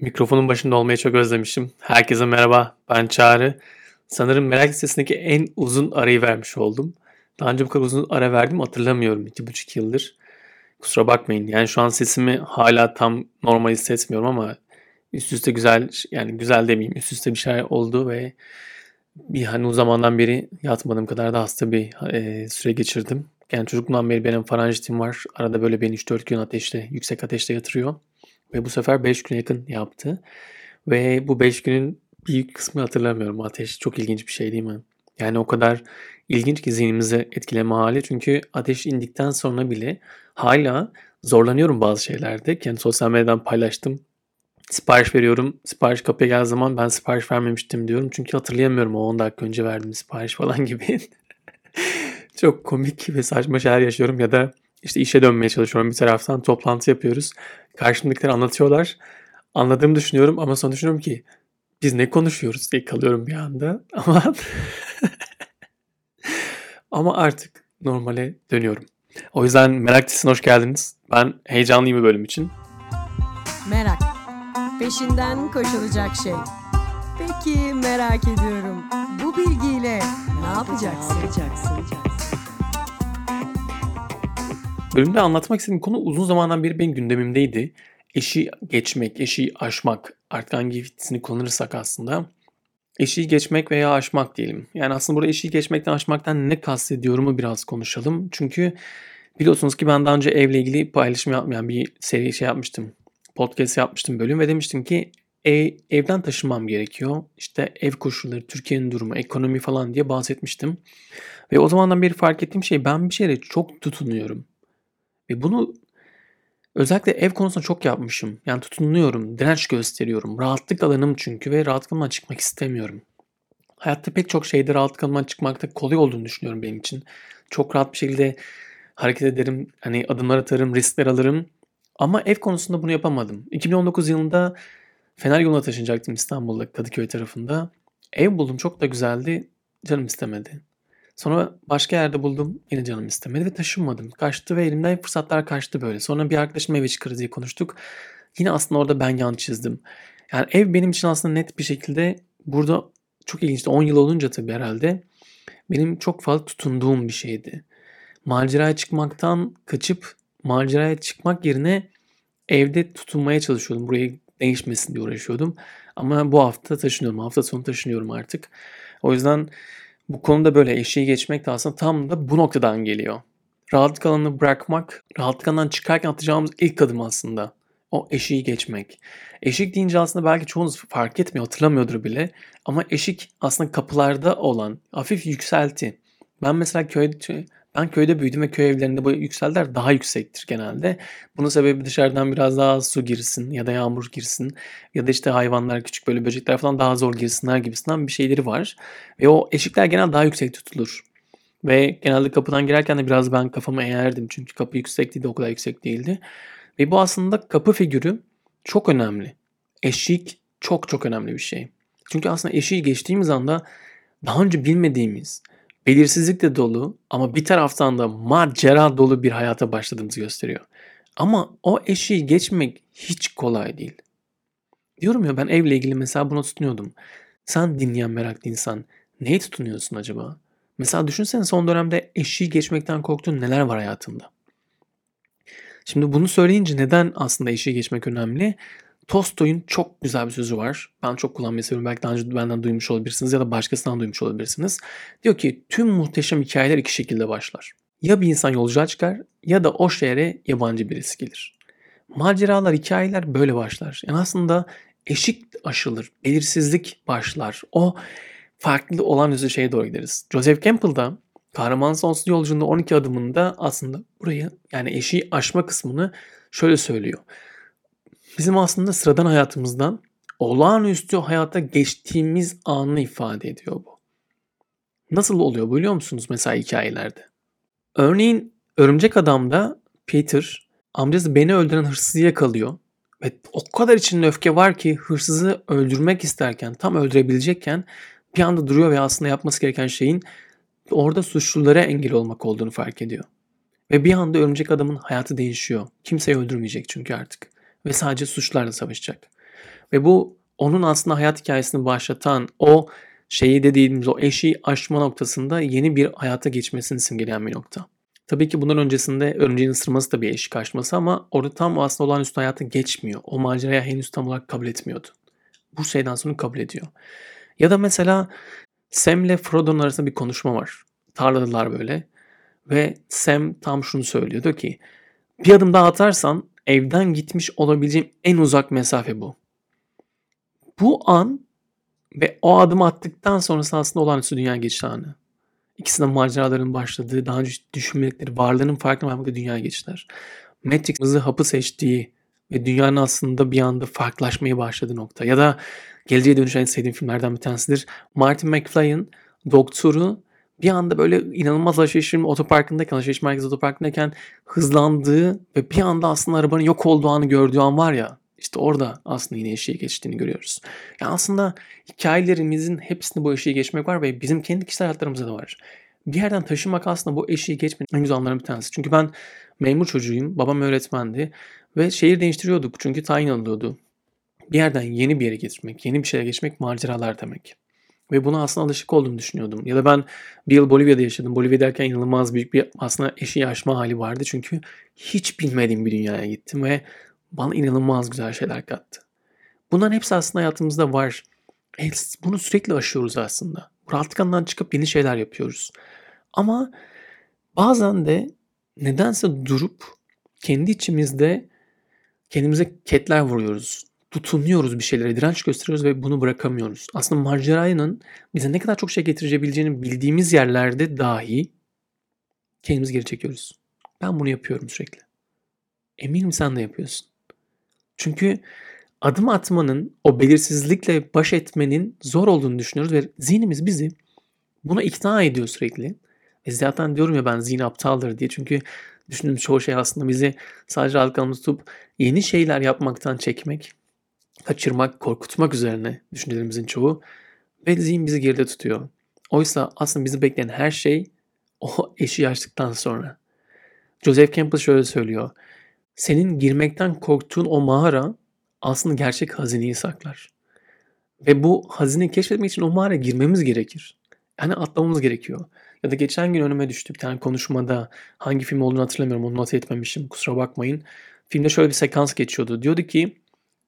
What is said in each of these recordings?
Mikrofonun başında olmayı çok özlemişim. Herkese merhaba, ben Çağrı. Sanırım merak listesindeki en uzun arayı vermiş oldum. Daha önce bu kadar uzun ara verdim hatırlamıyorum iki buçuk yıldır. Kusura bakmayın. Yani şu an sesimi hala tam normal hissetmiyorum ama üst üste güzel yani güzel demeyeyim üst üste bir şey oldu ve bir hani o zamandan beri yatmadığım kadar da hasta bir e, süre geçirdim. Yani çocukluğumdan beri benim faranjitim var. Arada böyle beni 3-4 gün ateşte, yüksek ateşte yatırıyor. Ve bu sefer 5 güne yakın yaptı. Ve bu 5 günün büyük kısmı hatırlamıyorum. Ateş çok ilginç bir şey değil mi? Yani o kadar ilginç ki zihnimizi etkileme hali. Çünkü ateş indikten sonra bile hala zorlanıyorum bazı şeylerde. Yani sosyal medyadan paylaştım. Sipariş veriyorum. Sipariş kapıya geldiği zaman ben sipariş vermemiştim diyorum. Çünkü hatırlayamıyorum o 10 dakika önce verdiğim sipariş falan gibi. çok komik ve saçma şeyler yaşıyorum ya da işte işe dönmeye çalışıyorum bir taraftan toplantı yapıyoruz. Karşımdakiler anlatıyorlar. Anladığımı düşünüyorum ama sonra düşünüyorum ki biz ne konuşuyoruz diye kalıyorum bir anda. Ama ama artık normale dönüyorum. O yüzden Merak Dizisi'ne hoş geldiniz. Ben heyecanlıyım bu bölüm için. Merak. Peşinden koşulacak şey. Peki merak ediyorum. Bu bilgiyle ne yapacaksın? Ne yapacaksın? Bölümde anlatmak istediğim konu uzun zamandan beri benim gündemimdeydi. Eşi geçmek, eşi aşmak. Artık hangi ifadesini kullanırsak aslında. Eşiği geçmek veya aşmak diyelim. Yani aslında burada eşiği geçmekten aşmaktan ne kastediyorumu biraz konuşalım. Çünkü biliyorsunuz ki ben daha önce evle ilgili paylaşım yapmayan bir seri şey yapmıştım. Podcast yapmıştım bölüm ve demiştim ki ev, evden taşınmam gerekiyor. İşte ev koşulları, Türkiye'nin durumu, ekonomi falan diye bahsetmiştim. Ve o zamandan beri fark ettiğim şey ben bir şeyle çok tutunuyorum. Ve bunu özellikle ev konusunda çok yapmışım. Yani tutunuyorum, direnç gösteriyorum. Rahatlık alanım çünkü ve rahatlığımdan çıkmak istemiyorum. Hayatta pek çok şeyde rahatlıktan çıkmakta kolay olduğunu düşünüyorum benim için. Çok rahat bir şekilde hareket ederim, hani adımlar atarım, riskler alırım. Ama ev konusunda bunu yapamadım. 2019 yılında Fener yoluna taşınacaktım İstanbul'da Kadıköy tarafında. Ev buldum çok da güzeldi. Canım istemedi. Sonra başka yerde buldum. Yine canım istemedi ve taşınmadım. Kaçtı ve elimden fırsatlar kaçtı böyle. Sonra bir arkadaşım eve çıkarız diye konuştuk. Yine aslında orada ben yan çizdim. Yani ev benim için aslında net bir şekilde burada çok ilginçti. 10 yıl olunca tabii herhalde benim çok fazla tutunduğum bir şeydi. Maceraya çıkmaktan kaçıp maceraya çıkmak yerine evde tutunmaya çalışıyordum. Burayı değişmesin diye uğraşıyordum. Ama bu hafta taşınıyorum. Hafta sonu taşınıyorum artık. O yüzden bu konuda böyle eşiği geçmek de aslında tam da bu noktadan geliyor. Rahatlık alanını bırakmak, rahatlık alanından çıkarken atacağımız ilk adım aslında. O eşiği geçmek. Eşik deyince aslında belki çoğunuz fark etmiyor, hatırlamıyordur bile. Ama eşik aslında kapılarda olan hafif yükselti. Ben mesela köyde ben köyde büyüdüm ve köy evlerinde bu yükseltiler daha yüksektir genelde. Bunun sebebi dışarıdan biraz daha az su girsin ya da yağmur girsin ya da işte hayvanlar küçük böyle böcekler falan daha zor girsinler gibisinden bir şeyleri var. Ve o eşikler genelde daha yüksek tutulur. Ve genelde kapıdan girerken de biraz ben kafamı eğerdim çünkü kapı yüksekti de o kadar yüksek değildi. Ve bu aslında kapı figürü çok önemli. Eşik çok çok önemli bir şey. Çünkü aslında eşiği geçtiğimiz anda daha önce bilmediğimiz, belirsizlikle dolu ama bir taraftan da macera dolu bir hayata başladığımızı gösteriyor. Ama o eşiği geçmek hiç kolay değil. Diyorum ya ben evle ilgili mesela buna tutunuyordum. Sen dinleyen meraklı insan neye tutunuyorsun acaba? Mesela düşünsene son dönemde eşiği geçmekten korktuğun neler var hayatında? Şimdi bunu söyleyince neden aslında eşiği geçmek önemli? Tolstoy'un çok güzel bir sözü var. Ben çok kullanmayı seviyorum. Belki daha önce benden duymuş olabilirsiniz ya da başkasından duymuş olabilirsiniz. Diyor ki tüm muhteşem hikayeler iki şekilde başlar. Ya bir insan yolculuğa çıkar ya da o şehre yabancı birisi gelir. Maceralar, hikayeler böyle başlar. Yani aslında eşik aşılır, belirsizlik başlar. O farklı olan yüzü şeye doğru gideriz. Joseph Campbell'da Kahraman Sonsuz Yolculuğunda 12 adımında aslında burayı yani eşiği aşma kısmını şöyle söylüyor. Bizim aslında sıradan hayatımızdan olağanüstü hayata geçtiğimiz anı ifade ediyor bu. Nasıl oluyor biliyor musunuz mesela hikayelerde? Örneğin Örümcek Adam'da Peter amcası beni öldüren hırsızı yakalıyor. Ve o kadar içinde öfke var ki hırsızı öldürmek isterken tam öldürebilecekken bir anda duruyor ve aslında yapması gereken şeyin orada suçlulara engel olmak olduğunu fark ediyor. Ve bir anda örümcek adamın hayatı değişiyor. Kimseyi öldürmeyecek çünkü artık. Ve sadece suçlarla savaşacak. Ve bu onun aslında hayat hikayesini başlatan o şeyi dediğimiz o eşiği aşma noktasında yeni bir hayata geçmesini simgeleyen bir nokta. Tabii ki bundan öncesinde örümceğin ısırması da bir eşik aşması ama orada tam aslında olağanüstü hayata geçmiyor. O maceraya henüz tam olarak kabul etmiyordu. Bu şeyden sonra kabul ediyor. Ya da mesela Sam ile Frodo'nun arasında bir konuşma var. Tarladılar böyle. Ve Sam tam şunu söylüyor. Diyor ki bir adım daha atarsan evden gitmiş olabileceğim en uzak mesafe bu. Bu an ve o adımı attıktan sonrası aslında olağanüstü dünya geçiş anı. İkisi de maceraların başladığı, daha önce düşünmedikleri, varlığının farkına varmakta dünya geçtiler. Matrix hızı hapı seçtiği ve dünyanın aslında bir anda farklılaşmaya başladığı nokta. Ya da Geleceğe Dönüş en sevdiğim filmlerden bir tanesidir. Martin McFly'ın doktoru bir anda böyle inanılmaz alışveriş otoparkındayken, alışveriş merkezi otoparkındayken hızlandığı ve bir anda aslında arabanın yok olduğu anı gördüğü an var ya işte orada aslında yine eşiği geçtiğini görüyoruz. Yani aslında hikayelerimizin hepsinde bu eşiği geçmek var ve bizim kendi kişisel hayatlarımızda da var. Bir yerden taşımak aslında bu eşiği geçmenin en güzel anlarından bir tanesi. Çünkü ben memur çocuğuyum, babam öğretmendi ve şehir değiştiriyorduk çünkü tayin alıyordu. Bir yerden yeni bir yere geçmek, yeni bir şeye geçmek maceralar demek. Ve buna aslında alışık olduğumu düşünüyordum. Ya da ben bir yıl Bolivya'da yaşadım. Bolivya derken inanılmaz büyük bir aslında eşiği aşma hali vardı. Çünkü hiç bilmediğim bir dünyaya gittim ve bana inanılmaz güzel şeyler kattı. Bunların hepsi aslında hayatımızda var. Bunu sürekli aşıyoruz aslında. Rahatlıktan çıkıp yeni şeyler yapıyoruz. Ama bazen de nedense durup kendi içimizde kendimize ketler vuruyoruz. Tutunuyoruz bir şeylere, direnç gösteriyoruz ve bunu bırakamıyoruz. Aslında maceranın bize ne kadar çok şey getirebileceğini bildiğimiz yerlerde dahi kendimizi geri çekiyoruz. Ben bunu yapıyorum sürekli. Eminim sen de yapıyorsun. Çünkü adım atmanın, o belirsizlikle baş etmenin zor olduğunu düşünüyoruz ve zihnimiz bizi buna ikna ediyor sürekli. E zaten diyorum ya ben zihin aptaldır diye çünkü düşündüğümüz çoğu şey aslında bizi sadece arkamızda tutup yeni şeyler yapmaktan çekmek, kaçırmak, korkutmak üzerine düşüncelerimizin çoğu ve zihin bizi geride tutuyor. Oysa aslında bizi bekleyen her şey o eşi açtıktan sonra. Joseph Campbell şöyle söylüyor. Senin girmekten korktuğun o mağara aslında gerçek hazineyi saklar. Ve bu hazineyi keşfetmek için o mağaraya girmemiz gerekir. Yani atlamamız gerekiyor. Ya da geçen gün önüme düştü bir tane konuşmada hangi film olduğunu hatırlamıyorum onu not etmemişim kusura bakmayın. Filmde şöyle bir sekans geçiyordu. Diyordu ki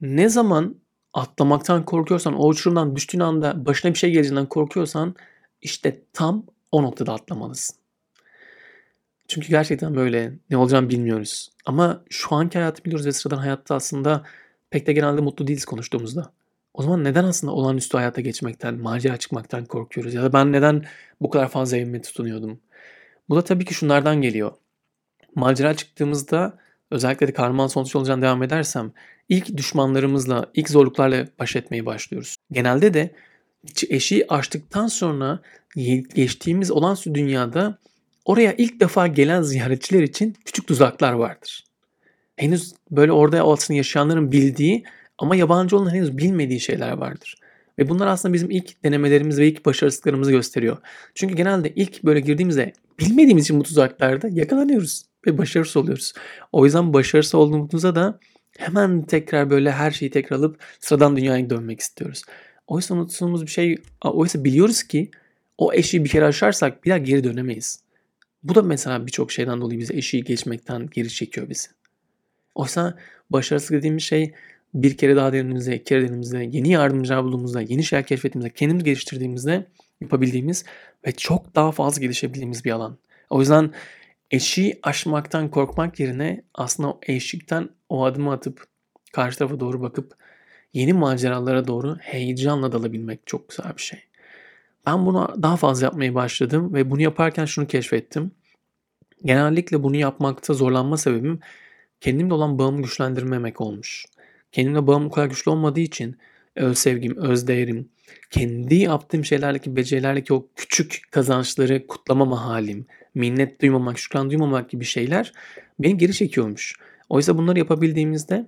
ne zaman atlamaktan korkuyorsan o uçurumdan düştüğün anda başına bir şey geleceğinden korkuyorsan işte tam o noktada atlamalısın. Çünkü gerçekten böyle ne olacağını bilmiyoruz. Ama şu anki hayatı biliyoruz ve sıradan hayatta aslında pek de genelde mutlu değiliz konuştuğumuzda. O zaman neden aslında olağanüstü hayata geçmekten, macera çıkmaktan korkuyoruz? Ya da ben neden bu kadar fazla evime tutunuyordum? Bu da tabii ki şunlardan geliyor. Macera çıktığımızda özellikle de kahraman sonuç olacağını devam edersem ilk düşmanlarımızla, ilk zorluklarla baş etmeye başlıyoruz. Genelde de eşiği aştıktan sonra geçtiğimiz olağanüstü dünyada oraya ilk defa gelen ziyaretçiler için küçük tuzaklar vardır. Henüz böyle orada altını yaşayanların bildiği ama yabancı olan henüz bilmediği şeyler vardır. Ve bunlar aslında bizim ilk denemelerimiz ve ilk başarısızlıklarımızı gösteriyor. Çünkü genelde ilk böyle girdiğimizde bilmediğimiz için bu tuzaklarda yakalanıyoruz ve başarısız oluyoruz. O yüzden başarısız olduğumuzda da hemen tekrar böyle her şeyi tekrar alıp sıradan dünyaya dönmek istiyoruz. Oysa unuttuğumuz bir şey, oysa biliyoruz ki o eşiği bir kere aşarsak bir daha geri dönemeyiz. Bu da mesela birçok şeyden dolayı bizi eşiği geçmekten geri çekiyor bizi. Oysa başarısız dediğimiz şey bir kere daha denediğimizde, iki kere denediğimizde, yeni yardımcılar bulduğumuzda, yeni şeyler keşfettiğimizde, kendimizi geliştirdiğimizde yapabildiğimiz ve çok daha fazla gelişebildiğimiz bir alan. O yüzden eşiği aşmaktan korkmak yerine aslında o eşikten o adımı atıp karşı tarafa doğru bakıp yeni maceralara doğru heyecanla dalabilmek çok güzel bir şey. Ben bunu daha fazla yapmaya başladım ve bunu yaparken şunu keşfettim. Genellikle bunu yapmakta zorlanma sebebim kendimle olan bağımı güçlendirmemek olmuş. Kendimle bağım o kadar güçlü olmadığı için öz sevgim, öz değerim, kendi yaptığım şeylerdeki becerilerdeki o küçük kazançları kutlamama halim, minnet duymamak, şükran duymamak gibi şeyler beni geri çekiyormuş. Oysa bunları yapabildiğimizde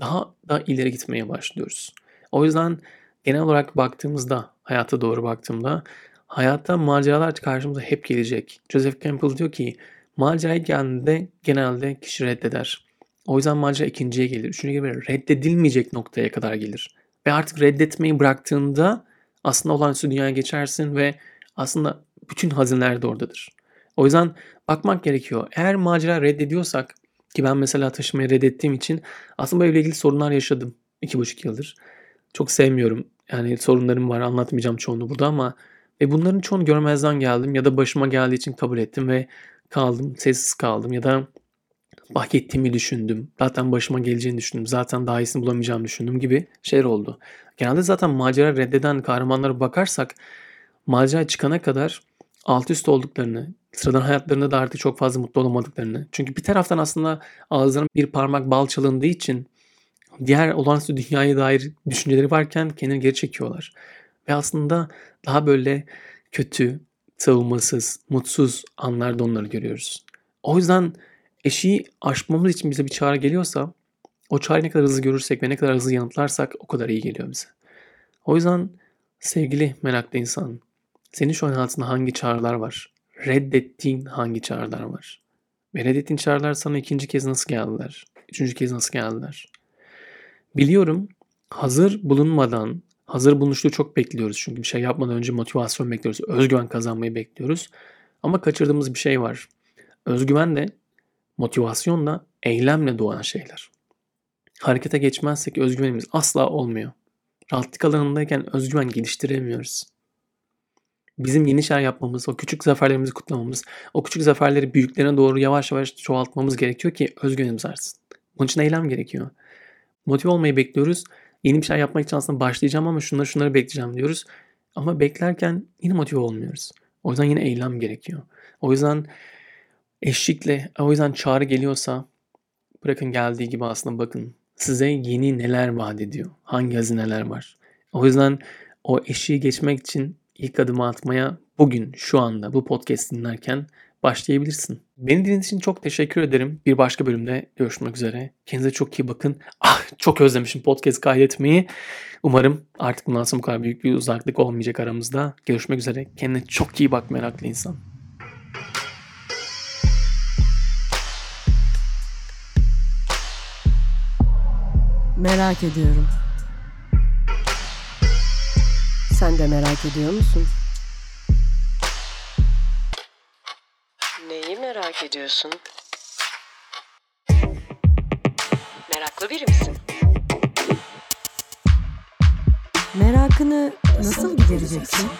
daha da ileri gitmeye başlıyoruz. O yüzden genel olarak baktığımızda, hayata doğru baktığımda hayatta maceralar karşımıza hep gelecek. Joseph Campbell diyor ki maceraya geldiğinde genelde kişi reddeder. O yüzden macera ikinciye gelir. Üçüncüye gelir. Reddedilmeyecek noktaya kadar gelir. Ve artık reddetmeyi bıraktığında aslında olağanüstü dünyaya geçersin ve aslında bütün hazineler de oradadır. O yüzden bakmak gerekiyor. Eğer macera reddediyorsak ki ben mesela taşımayı reddettiğim için aslında böyle ilgili sorunlar yaşadım. iki buçuk yıldır. Çok sevmiyorum. Yani sorunlarım var anlatmayacağım çoğunu burada ama ve bunların çoğunu görmezden geldim ya da başıma geldiği için kabul ettim ve kaldım, sessiz kaldım ya da hak ettiğimi düşündüm. Zaten başıma geleceğini düşündüm. Zaten daha iyisini bulamayacağımı düşündüm gibi şeyler oldu. Genelde zaten macera reddeden kahramanlara bakarsak macera çıkana kadar alt üst olduklarını, sıradan hayatlarında da artık çok fazla mutlu olamadıklarını. Çünkü bir taraftan aslında ağızlarına bir parmak bal çalındığı için diğer olağanüstü dünyaya dair düşünceleri varken kendini geri çekiyorlar. Ve aslında daha böyle kötü, savunmasız, mutsuz anlarda onları görüyoruz. O yüzden eşiği aşmamız için bize bir çağrı geliyorsa o çağrıyı ne kadar hızlı görürsek ve ne kadar hızlı yanıtlarsak o kadar iyi geliyor bize. O yüzden sevgili meraklı insan, senin şu an hayatında hangi çağrılar var? Reddettiğin hangi çağrılar var? Ve reddettiğin çağrılar sana ikinci kez nasıl geldiler? Üçüncü kez nasıl geldiler? Biliyorum hazır bulunmadan, hazır bulunuşluğu çok bekliyoruz. Çünkü bir şey yapmadan önce motivasyon bekliyoruz. Özgüven kazanmayı bekliyoruz. Ama kaçırdığımız bir şey var. Özgüven de motivasyonla, eylemle doğan şeyler. Harekete geçmezsek özgüvenimiz asla olmuyor. Rahatlık alanındayken özgüven geliştiremiyoruz. Bizim yeni şeyler yapmamız, o küçük zaferlerimizi kutlamamız, o küçük zaferleri büyüklerine doğru yavaş yavaş çoğaltmamız gerekiyor ki özgüvenimiz artsın. Bunun için eylem gerekiyor. Motive olmayı bekliyoruz. Yeni bir şey yapmak için aslında başlayacağım ama şunları şunları bekleyeceğim diyoruz. Ama beklerken yine motive olmuyoruz. O yüzden yine eylem gerekiyor. O yüzden eşlikle, o yüzden çağrı geliyorsa bırakın geldiği gibi aslında bakın size yeni neler vaat ediyor. Hangi hazineler var. O yüzden o eşiği geçmek için ilk adımı atmaya bugün şu anda bu podcast dinlerken başlayabilirsin. Beni dinlediğiniz için çok teşekkür ederim. Bir başka bölümde görüşmek üzere. Kendinize çok iyi bakın. Ah çok özlemişim podcast kaydetmeyi. Umarım artık bundan sonra bu kadar büyük bir uzaklık olmayacak aramızda. Görüşmek üzere. Kendine çok iyi bak meraklı insan. Merak ediyorum. Sen de merak ediyor musun? Neyi merak ediyorsun? Meraklı biri misin? Merakını nasıl gidereceksin?